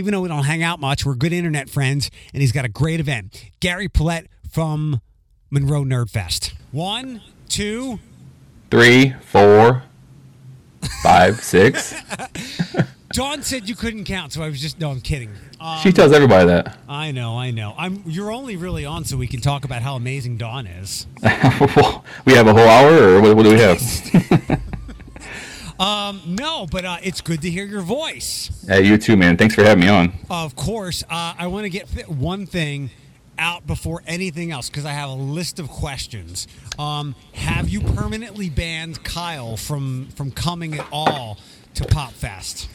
Even though we don't hang out much, we're good internet friends, and he's got a great event. Gary Paulette from Monroe Nerd Fest. One, two, Three, four, five, six. Dawn said you couldn't count, so I was just no. I'm kidding. Um, She tells everybody that. I know, I know. I'm. You're only really on so we can talk about how amazing Dawn is. we have a whole hour, or what, what do we have? Um, no, but uh, it's good to hear your voice. Hey, you too, man. Thanks for having me on. Of course, uh, I want to get one thing out before anything else because I have a list of questions. Um, have you permanently banned Kyle from from coming at all to Pop Fest?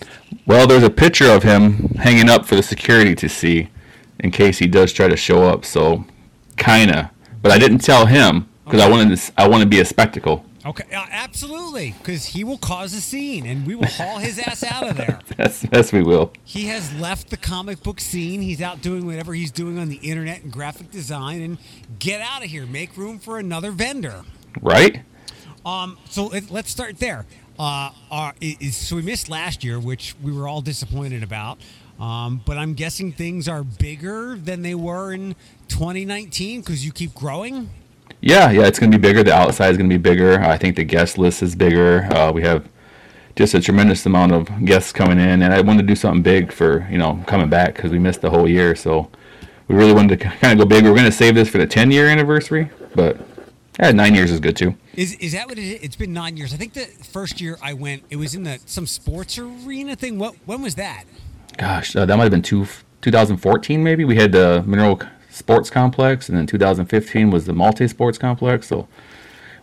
Well, there's a picture of him hanging up for the security to see, in case he does try to show up. So, kinda. But I didn't tell him because I wanted to. I want to be a spectacle. Okay, uh, absolutely, because he will cause a scene and we will haul his ass out of there. Yes, yes, we will. He has left the comic book scene. He's out doing whatever he's doing on the internet and graphic design. And get out of here. Make room for another vendor. Right? Um, so let, let's start there. Uh, are, is, so we missed last year, which we were all disappointed about. Um, but I'm guessing things are bigger than they were in 2019 because you keep growing. Yeah, yeah. It's gonna be bigger. The outside is gonna be bigger. I think the guest list is bigger. Uh, we have just a tremendous amount of guests coming in, and I wanted to do something big for you know coming back because we missed the whole year. So we really wanted to kind of go big. We are gonna save this for the 10 year anniversary, but yeah, nine years is good too. Is is that what it is? It's been nine years. I think the first year I went, it was in the some sports arena thing. What when was that? Gosh, uh, that might have been two, 2014 maybe. We had the Monroe Sports Complex, and then 2015 was the Multi Sports Complex. So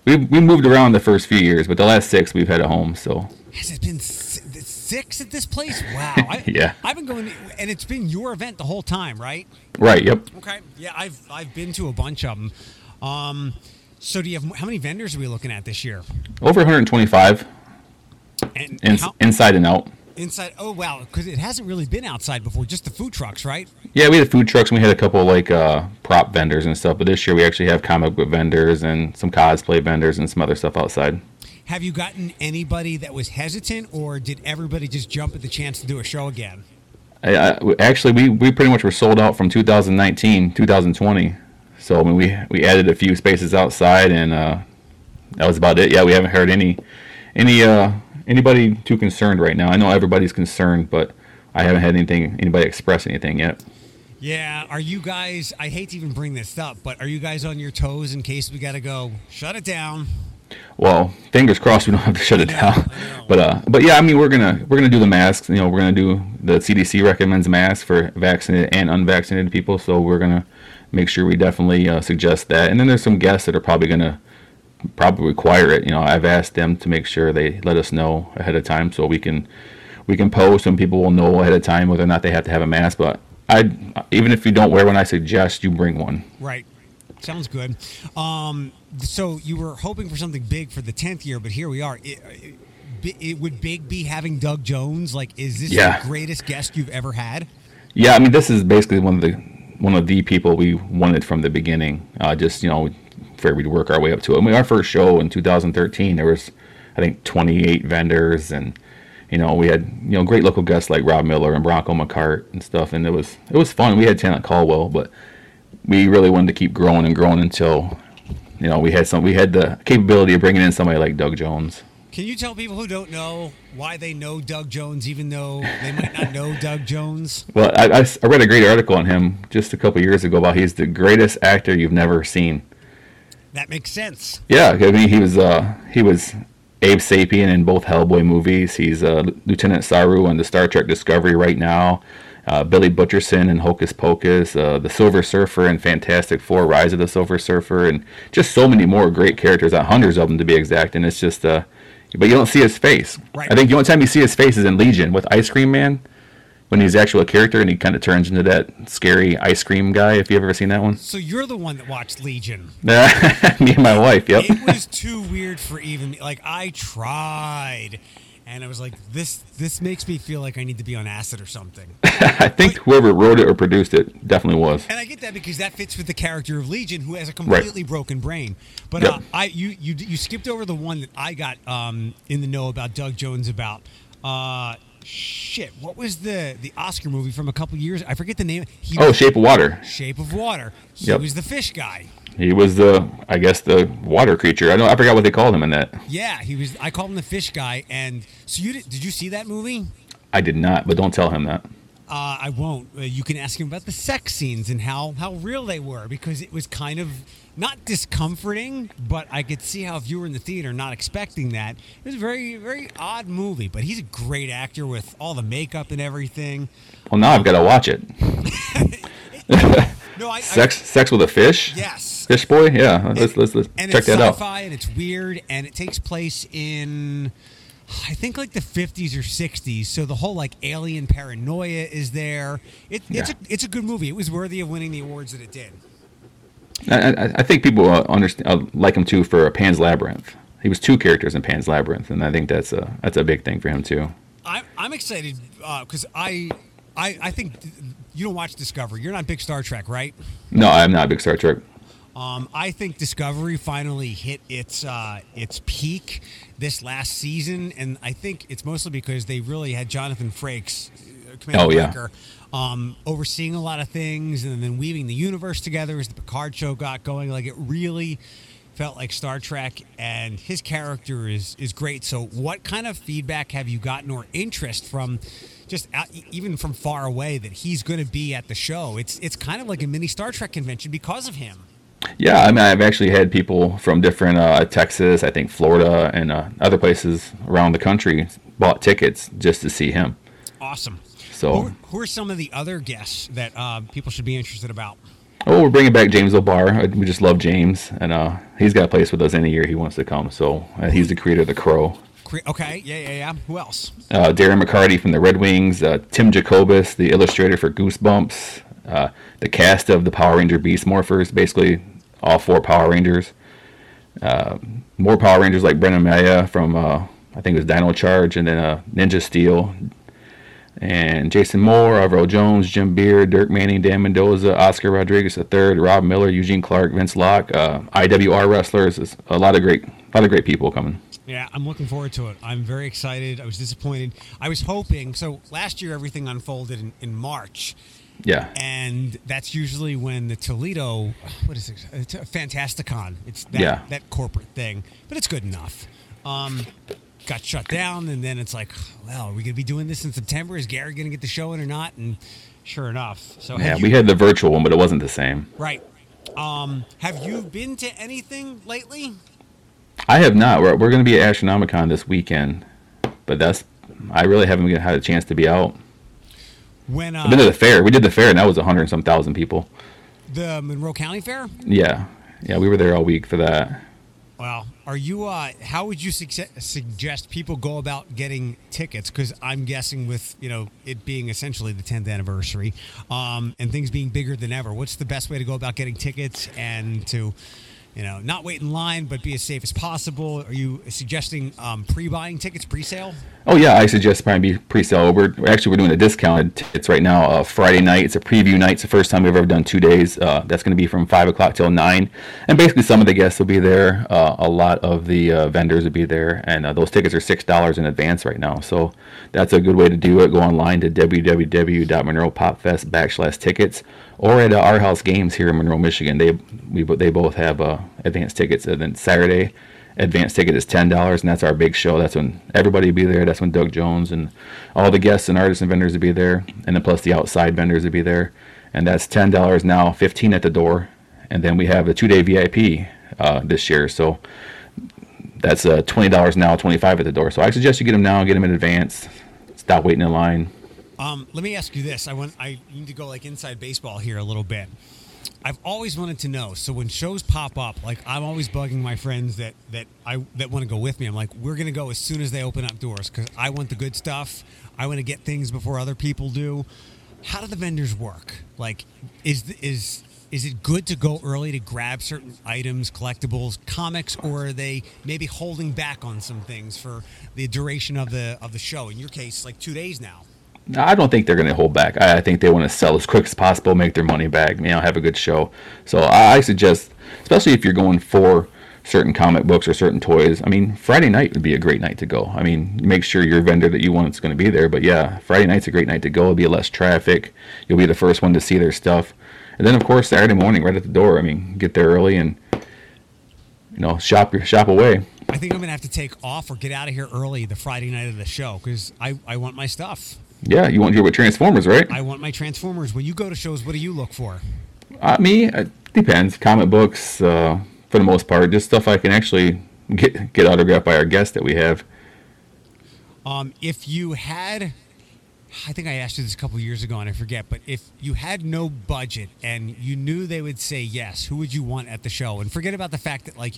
we we moved around the first few years, but the last six we've had a home. So Has it been six at this place? Wow. I, Yeah. I've been going, and it's been your event the whole time, right? right, yep. Okay. Yeah, I've I've been to a bunch of them. Um, so do you have how many vendors are we looking at this year? Over 125 And in, how, inside and out. Inside? Oh wow, because it hasn't really been outside before. Just the food trucks, right? Yeah, we had food trucks and we had a couple like uh, prop vendors and stuff. But this year we actually have comic book vendors and some cosplay vendors and some other stuff outside. Have you gotten anybody that was hesitant, or did everybody just jump at the chance to do a show again? I, I, actually, we, we pretty much were sold out from 2019, 2020. So I mean, we we added a few spaces outside, and uh, that was about it. Yeah, we haven't heard any any uh, anybody too concerned right now. I know everybody's concerned, but I haven't had anything anybody express anything yet. Yeah. Are you guys? I hate to even bring this up, but are you guys on your toes in case we got to go shut it down? Well, fingers crossed we don't have to shut it down. But uh, but yeah, I mean we're gonna we're gonna do the masks. You know, we're gonna do the CDC recommends masks for vaccinated and unvaccinated people. So we're gonna make sure we definitely uh, suggest that. And then there's some guests that are probably gonna probably require it. You know, I've asked them to make sure they let us know ahead of time so we can we can post and people will know ahead of time whether or not they have to have a mask. But I even if you don't wear one, I suggest you bring one. Right. Sounds good. Um, so you were hoping for something big for the tenth year, but here we are. It, it, it, would Big be having Doug Jones? Like, is this Yeah. the greatest guest you've ever had? Yeah, I mean, this is basically one of the one of the people we wanted from the beginning. Uh, just you know, for we to work our way up to it. I mean, our first show in 2013, there was I think 28 vendors, and you know, we had you know great local guests like Rob Miller and Bronco McCart and stuff, and it was it was fun. We had Talent Caldwell, but we really wanted to keep growing and growing until you know we had some we had the capability of bringing in somebody like Doug Jones. Can you tell people who don't know why they know Doug Jones, even though they might not know Doug Jones? Well, I read a great article on him just a couple years ago about he's the greatest actor you've never seen. That makes sense. Yeah, I mean he was uh he was Abe Sapien in both Hellboy movies. He's uh, Lieutenant Saru on the Star Trek Discovery right now. Uh, Billy Butcherson in Hocus Pocus, uh, the Silver Surfer in Fantastic Four: Rise of the Silver Surfer, and just so many more great characters. Uh, hundreds of them to be exact. And it's just uh, but you don't see his face. Right. I think the only time you see his face is in Legion with Ice Cream Man. When he's actually a character and he kind of turns into that scary ice cream guy. If you've ever seen that one, So you're the one that watched Legion. me and my wife. Yep. It was too weird for even me. Like I tried, and I was like, "This this makes me feel like I need to be on acid or something." I think whoever wrote it or produced it definitely was. And I get that because that fits with the character of Legion, who has a completely broken brain. But Yep. uh, I you you you skipped over the one that I got um, in the know about Doug Jones about. Uh, shit. What was the the Oscar movie from a couple years? I forget the name. He Oh, was Shape of Water. Shape of Water. He Yep. was the fish guy. He was the, I guess, the water creature. I don't, I forgot what they called him in that. Yeah, he was. I called him the fish guy. And so you did, did you see that movie? I did not, but don't tell him that. Uh, I won't. Uh, you can ask him about the sex scenes and how how real they were because it was kind of not discomforting, but I could see how if you were in the theater not expecting that, it was a very very odd movie. But he's a great actor with all the makeup and everything. Well, now I've got to watch it. No, I, I Sex, sex with a fish. yes. Fish boy. Yeah, let's let's, let's and check it's that out. sci-fi and it's weird and it takes place in I think like the 50s or 60s. So the whole like alien paranoia is there. It, it's Yeah. a it's a good movie. It was worthy of winning the awards that it did. I, I, I think people uh, understand uh, like him too for Pan's Labyrinth. He was two characters in Pan's Labyrinth, and I think that's a that's a big thing for him too. I'm I'm excited because I, I I think you don't watch Discovery. You're not big Star Trek, right? No, I'm not a big Star Trek. Um, I think Discovery finally hit its uh, its peak this last season, and I think it's mostly because they really had Jonathan Frakes, uh, Commander Oh, yeah. Riker, um, overseeing a lot of things, and then weaving the universe together as the Picard show got going. Like it really felt like Star Trek, and his character is is great. So, what kind of feedback have you gotten or interest from? Just out, e- even from far away, that he's going to be at the show. It's it's kind of like a mini Star Trek convention because of him. Yeah, I mean, I've actually had people from different uh, Texas, I think Florida, and uh, other places around the country bought tickets just to see him. Awesome. So- who, who are some of the other guests that uh, people should be interested about? Oh, we're bringing back James O'Barr. We just love James, and uh, he's got a place with us any year he wants to come. So uh, he's the creator of The Crow. Cre- Okay, yeah, yeah, yeah. Who else? uh, Darren McCarty from the Red Wings, uh, Tim Jacobus, the illustrator for Goosebumps, uh, the cast of the Power Ranger Beast Morphers, basically all four Power Rangers. Uh, more Power Rangers like Brennan Mejia from, uh, I think it was Dino Charge, and then uh, Ninja Steel. And Jason Moore, Alvaro Jones, Jim Beard, Dirk Manning, Dan Mendoza, Oscar Rodriguez III, Rob Miller, Eugene Clark, Vince Locke, uh, IWR wrestlers. It's a lot of great, a lot of great people coming. Yeah, I'm looking forward to it. I'm very excited. I was disappointed. I was hoping. So last year, everything unfolded in, in March, Yeah. and that's usually when the Toledo, what is it? It's a Fantasticon. It's that, Yeah. that corporate thing, but it's good enough. Um, got shut down, and then it's like, well, are we going to be doing this in September? Is Gary going to get the show in or not? And sure enough, so Yeah, you- we had the virtual one, but it wasn't the same. Right. Um, have you been to anything lately? I have not. We're, we're going to be at Astronomicon this weekend, but that's I really haven't had a chance to be out. When I've been to uh, the fair. We did the fair, and that was a hundred and some thousand people. the Monroe County Fair? Yeah, yeah, we were there all week for that. Well, are you? Uh, how would you suggest, suggest people go about getting tickets? Because I'm guessing with you know it being essentially the 10th anniversary, um, and things being bigger than ever, what's the best way to go about getting tickets and to, you know, not wait in line but be as safe as possible? Are you suggesting um, pre-buying tickets, pre-sale? Oh yeah, I suggest probably be pre-sale. We're actually we're doing a discounted tickets right now. Uh, Friday night, it's a preview night. It's the first time we've ever done two days. Uh, that's going to be from five o'clock till nine, and basically some of the guests will be there. Uh, a lot of the uh, vendors will be there, and uh, those tickets are six dollars in advance right now. So that's a good way to do it. Go online to www.monroepopfest backslash tickets, or at our house games here in Monroe, Michigan. They we they both have uh, advance tickets. And then Saturday advance ticket is ten dollars, and that's our big show. That's when everybody will be there. That's when Doug Jones and all the guests and artists and vendors will be there, and then plus the outside vendors will be there, and that's ten dollars now, fifteen at the door, and then we have a two day VIP uh, this year. So that's uh, twenty dollars now, twenty five at the door. So I suggest you get them now, get them in advance. Stop waiting in line. Um, let me ask you this. I want I need to go like inside baseball here a little bit. I've always wanted to know. So when shows pop up, like I'm always bugging my friends that that I that want to go with me. I'm like, we're gonna go as soon as they open up doors because I want the good stuff. I want to get things before other people do. How do the vendors work? Like, is is is it good to go early to grab certain items, collectibles, comics, or are they maybe holding back on some things for the duration of the of the show? In your case, like two days now. I don't think they're going to hold back. I, I think they want to sell as quick as possible, make their money back, you know, have a good show. So I, I suggest, especially if you're going for certain comic books or certain toys. I mean, Friday night would be a great night to go. I mean, make sure your vendor that you want is going to be there. But yeah, Friday night's a great night to go. It'll be less traffic. You'll be the first one to see their stuff. And then of course Saturday morning, right at the door. I mean, get there early and you know shop your shop away. I think I'm gonna have to take off or get out of here early the Friday night of the show because I, I want my stuff. Yeah, you want to hear what Transformers, right? I want my Transformers. When you go to shows, what do you look for? Uh, me, it depends. Comic books, uh, for the most part, just stuff I can actually get get autographed by our guests that we have. Um, if you had, I think I asked you this a couple years ago and I forget, but if you had no budget and you knew they would say yes, who would you want at the show? And forget about the fact that like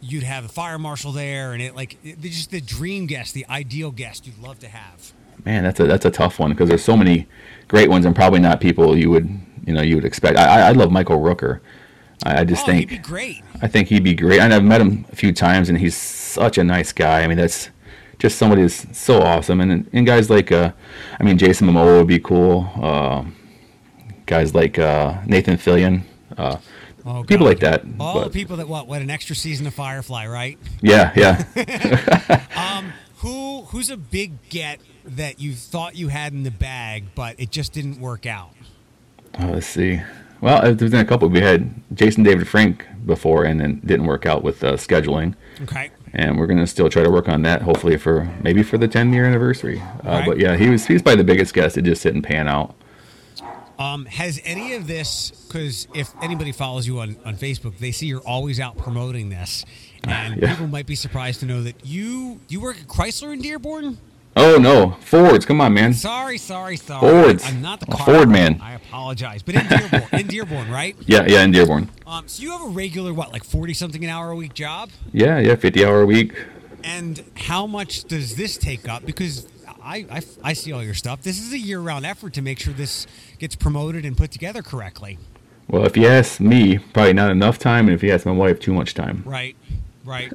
you'd have a fire marshal there and it like it, just the dream guest, the ideal guest you'd love to have. Man, that's a that's a tough one because there's so many great ones and probably not people you would you know you would expect. I I love Michael Rooker. I, I just oh, think he'd be great. I think he'd be great. And I've met him a few times, and he's such a nice guy. I mean, that's just somebody who's so awesome. And and guys like, uh, I mean, Jason Momoa would be cool. Uh, guys like uh, Nathan Fillion. Uh, Oh, people like that. All but- the people that what what an extra season of Firefly, right? Yeah, yeah. Um, who who's a big get that you thought you had in the bag, but it just didn't work out? Oh, let's see. Well, there's been a couple. We had Jason David Frank before, and then didn't work out with uh, scheduling. Okay. and we're gonna still try to work on that. Hopefully for maybe for the 10 year anniversary. Uh, Right. But yeah, he was he's probably the biggest guest. It just didn't pan out. Um, has any of this? Because if anybody follows you on, on Facebook, they see you're always out promoting this, and Yeah. people might be surprised to know that you you work at Chrysler in Dearborn. Oh no, Fords! Come on, man. Sorry, sorry, sorry. Fords. I'm not the car Ford man. I apologize, but in Dearborn, in Dearborn, right? Yeah, yeah, in Dearborn. Um, so you have a regular what, like forty something an hour a week job? Yeah, yeah, 50 hour a week. And how much does this take up? Because I, I, I see all your stuff. This is a year round effort to make sure this gets promoted and put together correctly. Well, if you ask me, probably not enough time, and if you ask my wife, too much time. Right, right.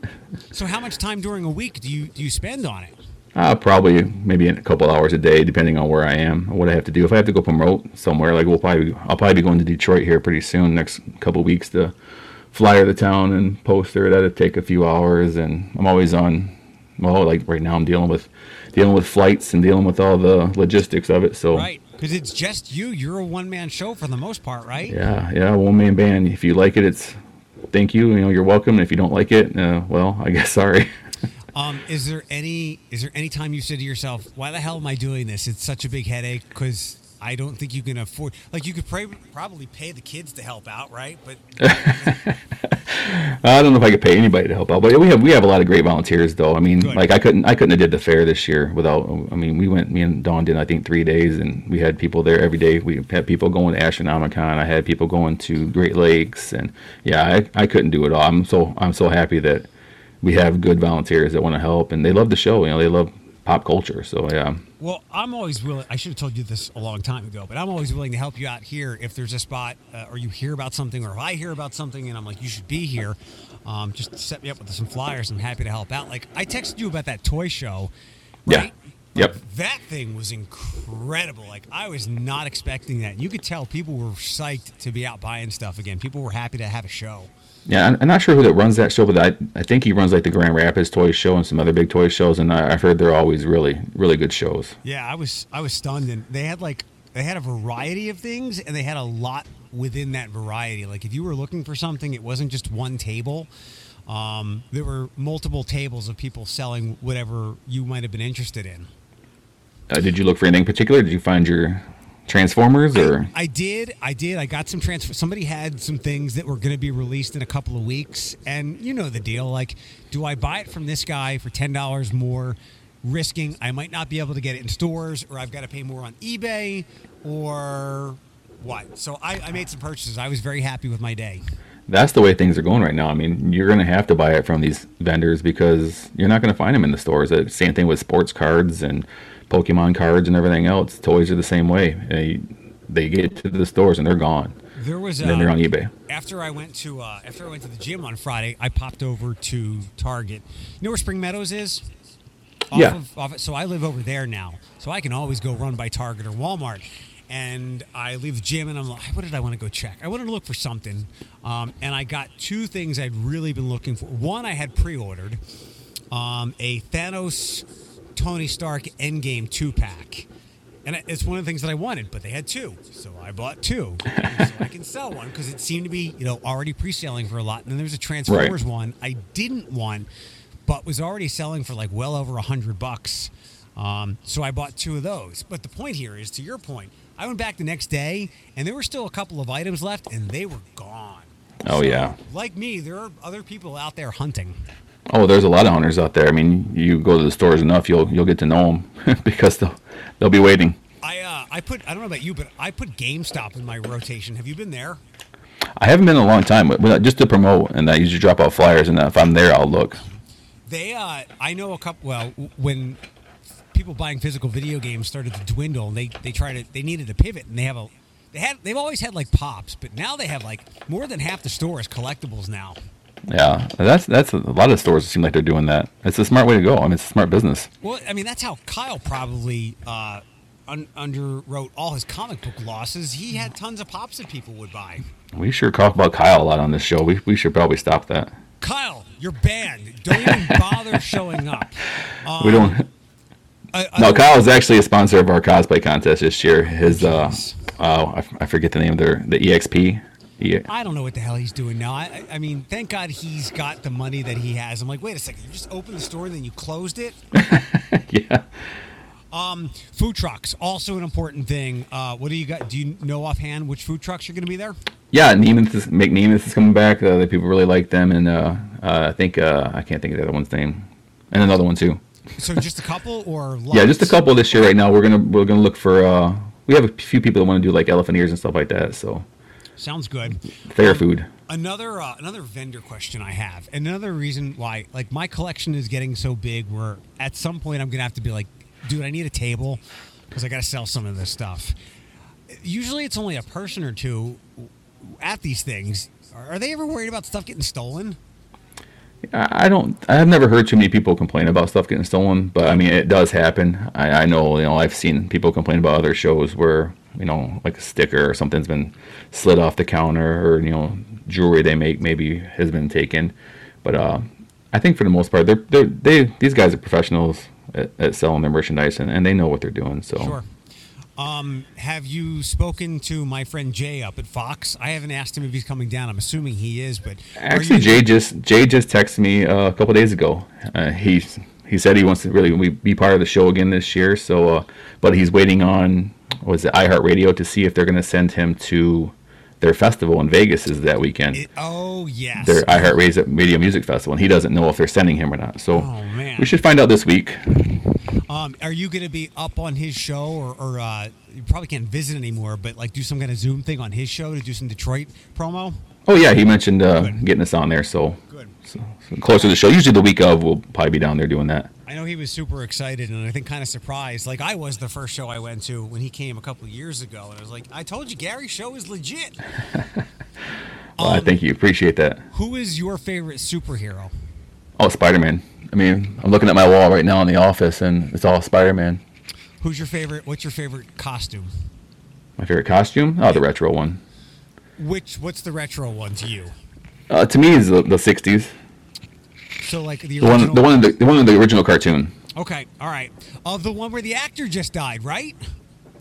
so how much time during a week do you do you spend on it? Uh, probably maybe a couple hours a day, depending on where I am and what I have to do. If I have to go promote somewhere, like we'll probably, I'll probably be going to Detroit here pretty soon, next couple weeks to flyer the town and poster. That'd take a few hours, and I'm always on. Well, like right now, I'm dealing with dealing with flights and dealing with all the logistics of it. So Right, because it's just you. You're a one man show for the most part, right? yeah, yeah, one man band. If you like it, it's thank you. You know, you're welcome. If you don't like it, uh, well, I guess sorry. Um, is there any is there any time you said to yourself, "Why the hell am I doing this? It's such a big headache." Because I don't think you can afford. Like you could pray, probably pay the kids to help out, right? But I don't know if I could pay anybody to help out, but we have we have a lot of great volunteers though. I mean, Good. like I couldn't I couldn't have did the fair this year without. I mean, we went me and Dawn did I think three days, and we had people there every day. We had people going to Astronomicon. I had people going to Great Lakes, and yeah, I, I couldn't do it all. I'm so I'm so happy that we have good volunteers that want to help, and they love the show. You know, they love pop culture. So yeah, Well, I'm always willing. I should have told you this a long time ago, but I'm always willing to help you out here if there's a spot uh, or you hear about something or if I hear about something and I'm like, you should be here. Um, just set me up with some flyers. I'm happy to help out. Like I texted you about that toy show, Yeah. right? Yep. That thing was incredible. Like I was not expecting that. You could tell people were psyched to be out buying stuff again. People were happy to have a show. Yeah, I'm, I'm not sure who that runs that show, but I, I think he runs like the Grand Rapids Toy Show and some other big toy shows, and I, I've heard they're always really, really good shows. Yeah, I was I was stunned, and they had like they had a variety of things, and they had a lot within that variety. Like if you were looking for something, it wasn't just one table. Um, there were multiple tables of people selling whatever you might have been interested in. Uh, did you look for anything particular? Did you find your Transformers or? I did, I did. I got some transfer. Somebody had some things that were going to be released in a couple of weeks, and you know the deal. Like, do I buy it from this guy for ten dollars more, risking I might not be able to get it in stores, or I've got to pay more on eBay, or what? So I, I made some purchases. I was very happy with my day. That's the way things are going right now. I mean, you're going to have to buy it from these vendors because you're not going to find them in the stores. Uh, Same thing with sports cards and Pokemon cards and everything else. Toys are the same way. They, they get to the stores and they're gone. There was And then they're uh, on eBay. after I went to uh, after I went to the gym on Friday, I popped over to Target. You know where Spring Meadows is? Off Yeah. Of, off. So I live over there now, so I can always go run by Target or Walmart. And I leave the gym and I'm like, what did I want to go check? I wanted to look for something, um, and I got two things I'd really been looking for. One I had pre-ordered, um, a Thanos Tony Stark Endgame two pack. And it's one of the things that I wanted, but they had two, so I bought two, so I can sell one because it seemed to be, you know, already pre-selling for a lot. And then there's a Transformers one I didn't want, but was already selling for like well over a hundred bucks. Um, so I bought two of those. But the point here is, to your point, I went back the next day, and there were still a couple of items left, and they were gone. Oh, So, yeah. like me, there are other people out there hunting. Oh, there's a lot of hunters out there. I mean, you go to the stores enough, you'll you'll get to know them because they'll they'll be waiting. I uh, I put I don't know about you, but I put GameStop in my rotation. Have you been there? I haven't been in a long time, but but just to promote, and I usually drop out flyers, and if I'm there, I'll look. They, uh, I know a couple. Well, when people buying physical video games started to dwindle, and they they tried to they needed to pivot, and they have a they had they've always had like pops, but now they have like more than half the store is collectibles now. Yeah, that's that's a lot of stores seem like they're doing that. It's a smart way to go. I mean, it's a smart business. Well, I mean that's how Kyle probably uh, un- underwrote all his comic book losses. He had tons of pops that people would buy. We sure talk about Kyle a lot on this show. We we should probably stop that. Kyle, you're banned. Don't even bother showing up. we don't. No, other- Kyle is actually a sponsor of our cosplay contest this year. His uh, oh, I forget the name of their the EXP. Yeah, I don't know what the hell he's doing now. I, I I mean, thank God he's got the money that he has. I'm like, wait a second, you just opened the store and then you closed it. yeah. Um, food trucks, also an important thing. Uh, what do you got? Do you know offhand which food trucks are going to be there? Yeah, Nemeth is, McNemeth is coming back. Uh, the people really like them, and uh, uh, I think uh, I can't think of the other one's name, and another one too. So just a couple or lots? Yeah, just a couple this year right now. We're gonna we're gonna look for. Uh, we have a few people that want to do like elephant ears and stuff like that. So Sounds good. fair food. Another uh, another vendor question I have, and another reason why like my collection is getting so big, where at some point I'm gonna have to be like, dude, I need a table because I got to sell some of this stuff. Usually it's only a person or two at these things. Are they ever worried about stuff getting stolen? I don't. I've never heard too many people complain about stuff getting stolen, but I mean it does happen. I, I know. You know, I've seen people complain about other shows where you know, like a sticker or something's been slid off the counter, or you know, jewelry they make maybe has been taken. But uh, I think for the most part, they're, they're they these guys are professionals at, at selling their merchandise, and, and they know what they're doing. So Sure. Um, have you spoken to my friend Jay up at Fox? I haven't asked him if he's coming down. I'm assuming he is, but Actually, you- Jay just Jay just texted me uh, a couple days ago. Uh, he he said he wants to really be- be part of the show again this year. So, uh, but he's waiting on was it iHeartRadio to see if they're going to send him to their festival in Vegas is that weekend. It- oh yes. their iHeartRadio Music Festival, and he doesn't know if they're sending him or not. So Oh, man. we should find out this week. Um, are you going to be up on his show, or, or uh, you probably can't visit anymore, but like do some kind of Zoom thing on his show to do some Detroit promo? Oh yeah, he mentioned uh, getting us on there. So, Good. so, so closer to the show. Usually the week of, we'll probably be down there doing that. I know he was super excited, and I think kind of surprised, like I was the first show I went to when he came a couple of years ago, and I was like, I told you, Gary's show is legit. Well, I Um, thank you. Appreciate that. Who is your favorite superhero? Oh, Spider Man. I mean, I'm looking at my wall right now in the office, and it's all Spider Man. Who's your favorite? What's your favorite costume? My favorite costume? Oh, the retro one. Which what's the retro one to you? Uh, to me, is the, the '60s. So like the The one, the one, in the, the one in the original cartoon. Okay, all right. Uh, the one where the actor just died, right?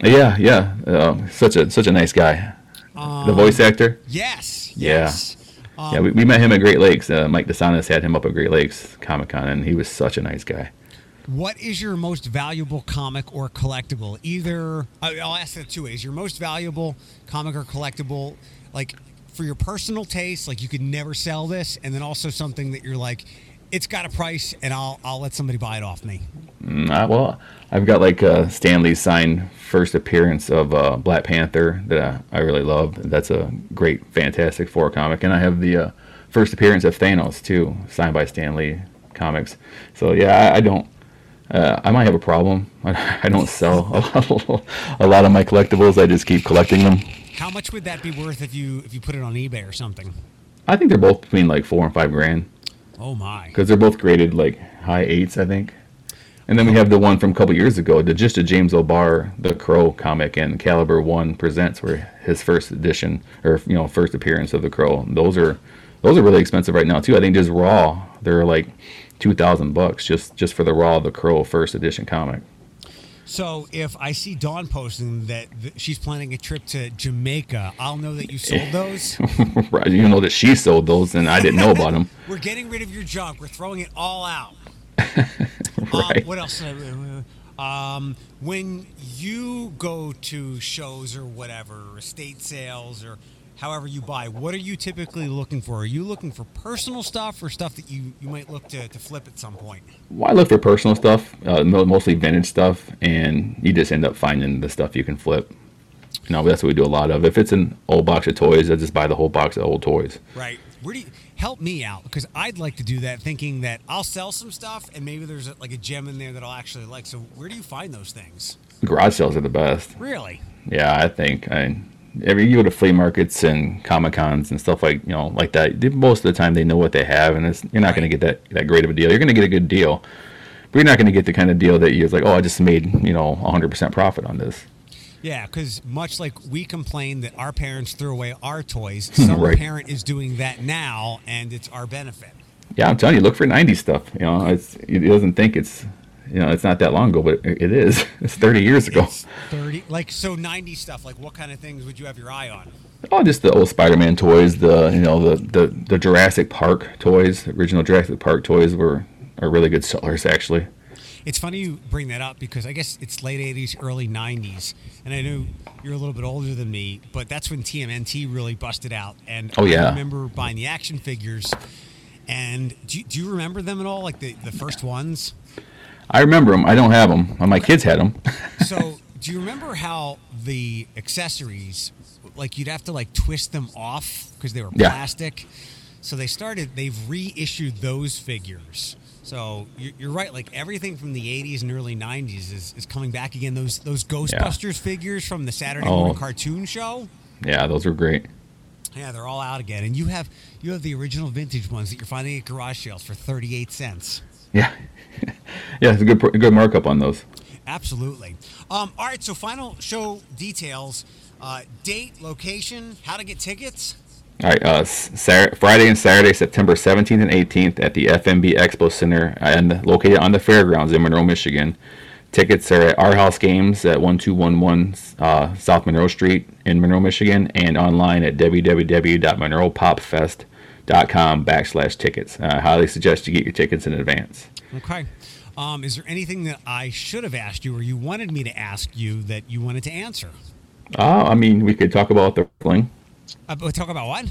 Yeah, yeah. Uh, such a such a nice guy. the voice actor. Yes. Yeah. Yes. Um, yeah, we, we met him at Great Lakes. Uh, Mike DeSantis had him up at Great Lakes Comic Con, and he was such a nice guy. What is your most valuable comic or collectible? Either I'll ask that two ways: your most valuable comic or collectible, like for your personal taste, like you could never sell this, and then also something that you're like, it's got a price, and I'll I'll let somebody buy it off me. Mm, well, I've got like uh, Stan Lee's signed first appearance of uh, Black Panther that I, I really love. That's a great Fantastic Four comic, and I have the uh, first appearance of Thanos too, signed by Stan Lee Comics. So yeah, I, I don't. Uh, I might have a problem. I, I don't sell a, lot of my collectibles. I just keep collecting them. How much would that be worth if you if you put it on eBay or something? I think they're both between like four and five grand Oh my! because they're both graded like high eights. I think. And then we have the one from a couple years ago, the just a James O'Barr, the Crow comic, and Caliber One presents were his first edition or you know first appearance of the Crow. Those are those are really expensive right now too. I think just raw, they're like two thousand bucks just just for the raw the Crow first edition comic. So if I see Dawn posting that th- she's planning a trip to Jamaica, I'll know that you sold those. right, you know that she sold those, and I didn't know about them. We're getting rid of your junk. We're throwing it all out. right. Um, what else? Um, when you go to shows or whatever, estate sales or however you buy, what are you typically looking for? Are you looking for personal stuff or stuff that you, you might look to, to flip at some point? Well, I look for personal stuff, uh, mostly vintage stuff, and you just end up finding the stuff you can flip. You know, that's what we do a lot of. If it's an old box of toys, I just buy the whole box of old toys. Right. Where do you help me out? Because I'd like to do that, thinking that I'll sell some stuff and maybe there's a, like a gem in there that I'll actually like. So where do you find those things? Garage sales are the best. Really? Yeah, I think. I every you go to flea markets and comic cons and stuff like you know like that. Most of the time, they know what they have, and it's, you're not going to get that that great of a deal. You're going to get a good deal, but you're not going to get the kind of deal that you're like, oh, I just made you know 100% profit on this. Yeah, because much like we complain that our parents threw away our toys, some Right. parent is doing that now, and it's our benefit. Yeah, I'm telling you, look for 90s stuff. You know, it's it doesn't think it's you know it's not that long ago, but it is. It's 30 years ago. It's Thirty, like so, ninety stuff. Like, what kind of things would you have your eye on? Oh, just the old Spider-Man toys, the you know the the, the Jurassic Park toys, original Jurassic Park toys were are really good sellers actually. It's funny you bring that up because I guess it's late '80s, early '90s, and I know you're a little bit older than me, but that's when TMNT really busted out. And Oh, yeah. I remember buying the action figures. And do you, do you remember them at all? Like the, the first ones? I remember them. I don't have them. My kids had them. So, do you remember how the accessories, like you'd have to like twist them off because they were Yeah. plastic? So they started. They've reissued those figures. So you're, you're right. Like everything from the '80s and early '90s is, is coming back again. Those those Ghostbusters figures from the Saturday Oh. morning cartoon show. yeah, those were great. Yeah, they're all out again. And you have you have the original vintage ones that you're finding at garage sales for 38 cents. Yeah, yeah, it's a good good markup on those. Absolutely. Um, all right, so final show details: uh, date, location, how to get tickets. All right, uh, Sar- Friday and Saturday, September 17th and 18th at the FMB Expo Center and located on the fairgrounds in Monroe, Michigan. Tickets are at Our House Games at 1211 uh, South Monroe Street in Monroe, Michigan, and online at www.monroepopfest.com backslash tickets. Uh, I highly suggest you get your tickets in advance. Okay. Um, is there anything that I should have asked you, or you wanted me to ask you that you wanted to answer? Uh, I mean, we could talk about the wrestling. Uh, talk about what?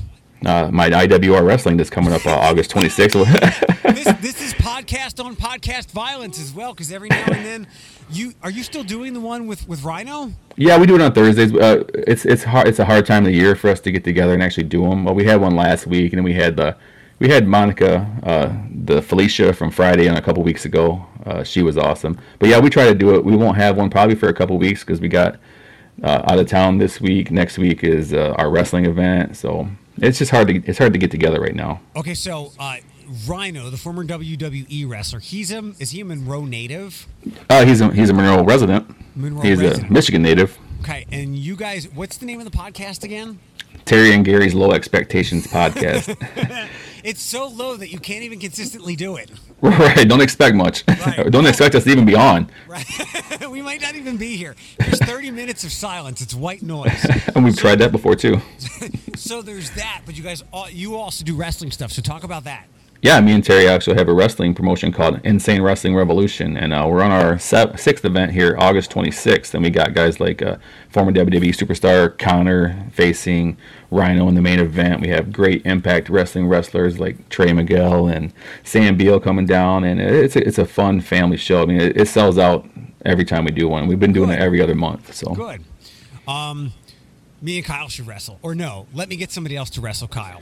Uh, my IWR wrestling that's coming up uh, August 26th. This, this is podcast on podcast violence as well, because every now and then, you are you still doing the one with with Rhino? Yeah, we do it on Thursdays. Uh, it's it's hard. It's a hard time of the year for us to get together and actually do them. Well, we had one last week, and then we had the we had Monica, uh, the Felicia from Friday, on a couple weeks ago. Uh, she was awesome. But yeah, we try to do it. We won't have one probably for a couple weeks because we got uh, out of town this week. Next week is uh, our wrestling event, so it's just hard to it's hard to get together right now. Okay, so uh, Rhino, the former WWE wrestler, he's a is he a Monroe native? Uh, he's a he's a Monroe resident. Monroe he's resident. a Michigan native. Okay, and you guys, what's the name of the podcast again? Terry and Gary's Low Expectations podcast. It's so low that you can't even consistently do it. right. Don't expect much. Right. Don't expect us to even be on. Right? we might not even be here. There's 30 minutes of silence. It's white noise. And we've tried that before too. So there's that. But you guys, you also do wrestling stuff. So talk about that. Yeah, me and Terry actually have a wrestling promotion called Insane Wrestling Revolution, and uh, we're on our se- sixth event here, August 26th, and we got guys like uh, former WWE superstar Konnor facing Rhino in the main event. We have great Impact Wrestling wrestlers like Trey Miguel and Sam Beale coming down, and it's a, it's a fun family show. I mean, it, it sells out every time we do one. We've been doing it every other month, so Good. Um, me and Kyle should wrestle. Or no, let me get somebody else to wrestle Kyle.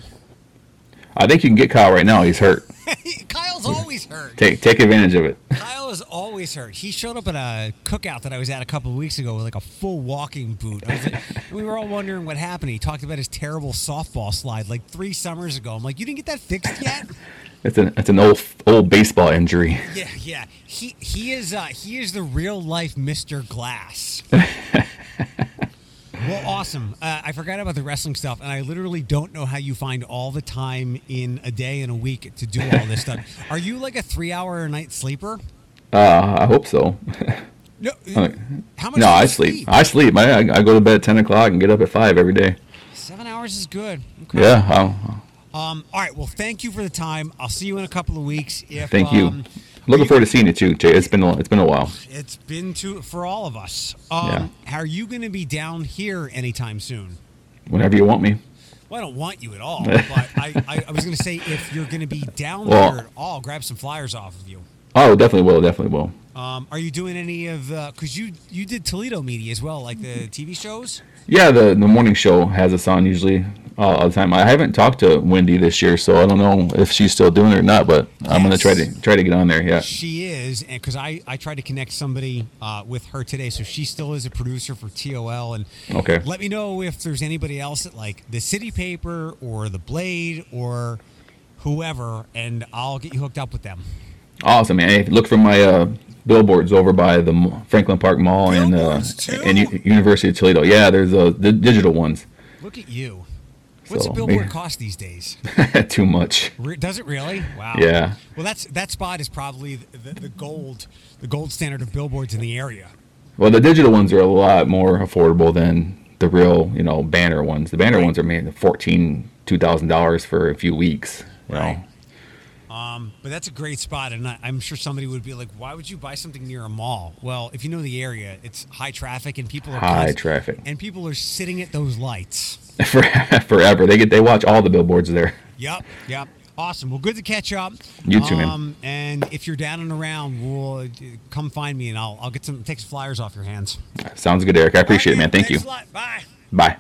I think you can get Kyle right now. He's hurt. Kyle's always hurt. Take take advantage of it. Kyle is always hurt. He showed up at a cookout that I was at a couple of weeks ago with like a full walking boot. I was like, we were all wondering what happened. He talked about his terrible softball slide like three summers ago. I'm like, you didn't get that fixed yet? It's an it's an old old baseball injury. Yeah, yeah. He he is uh, he is the real life Mr. Glass. well, awesome. Uh, I forgot about the wrestling stuff, and I literally don't know how you find all the time in a day and a week to do all this stuff. Are you like a three hour a night sleeper? Uh, I hope so. No. How much? no, I sleep. I sleep. I, I go to bed at ten o'clock and get up at five every day. Seven hours is good. Okay. Yeah. I'll, Um. All right. Well, thank you for the time. I'll see you in a couple of weeks. If, thank you. um, Looking forward to seeing you too, Jay. It's been a, it's been a while. It's been to for all of us. Um, Are you going to be down here anytime soon? Whenever you want me. Well, I don't want you at all, but I, I, I was going to say if you're going to be down Well- there at all, grab some flyers off of you. Oh, definitely will. Definitely will. Um, are you doing any of because you you did Toledo media as well, like the TV shows? Yeah, the the morning show has us on usually uh, all the time. I haven't talked to Wendy this year, so I don't know if she's still doing it or not. But I'm gonna try to try to get on there. Yeah. She is, and because I I tried to connect somebody uh, with her today, so she still is a producer for TOL. And Okay. let me know if there's anybody else at like the City Paper or the Blade or whoever, and I'll get you hooked up with them. Awesome, man. Hey, look for my uh, billboards over by the Franklin Park Mall and uh, and U- University of Toledo. Yeah, there's uh, the digital ones. Look at you. What's So, a billboard yeah. cost these days? Too much. Re- Does it really? Wow. Yeah. Well, that's that spot is probably the, the, the gold, the gold standard of billboards in the area. Well, the digital ones are a lot more affordable than the real, you know, banner ones. The banner Right. ones are made fourteen, two thousand dollars for a few weeks. know. Right. Um, but that's a great spot, and I, I'm sure somebody would be like, "Why would you buy something near a mall?" Well, if you know the area, it's high traffic, and people are High traffic. and people are sitting at those lights. Forever. They get they watch all the billboards there. Yep, yep. Awesome. Well, good to catch up. You too, man. Um, and if you're down and around, we'll uh, come find me, and I'll I'll get some take some flyers off your hands. Sounds good, Eric. I appreciate it, man. Thank you. Thanks a lot. Bye. Bye.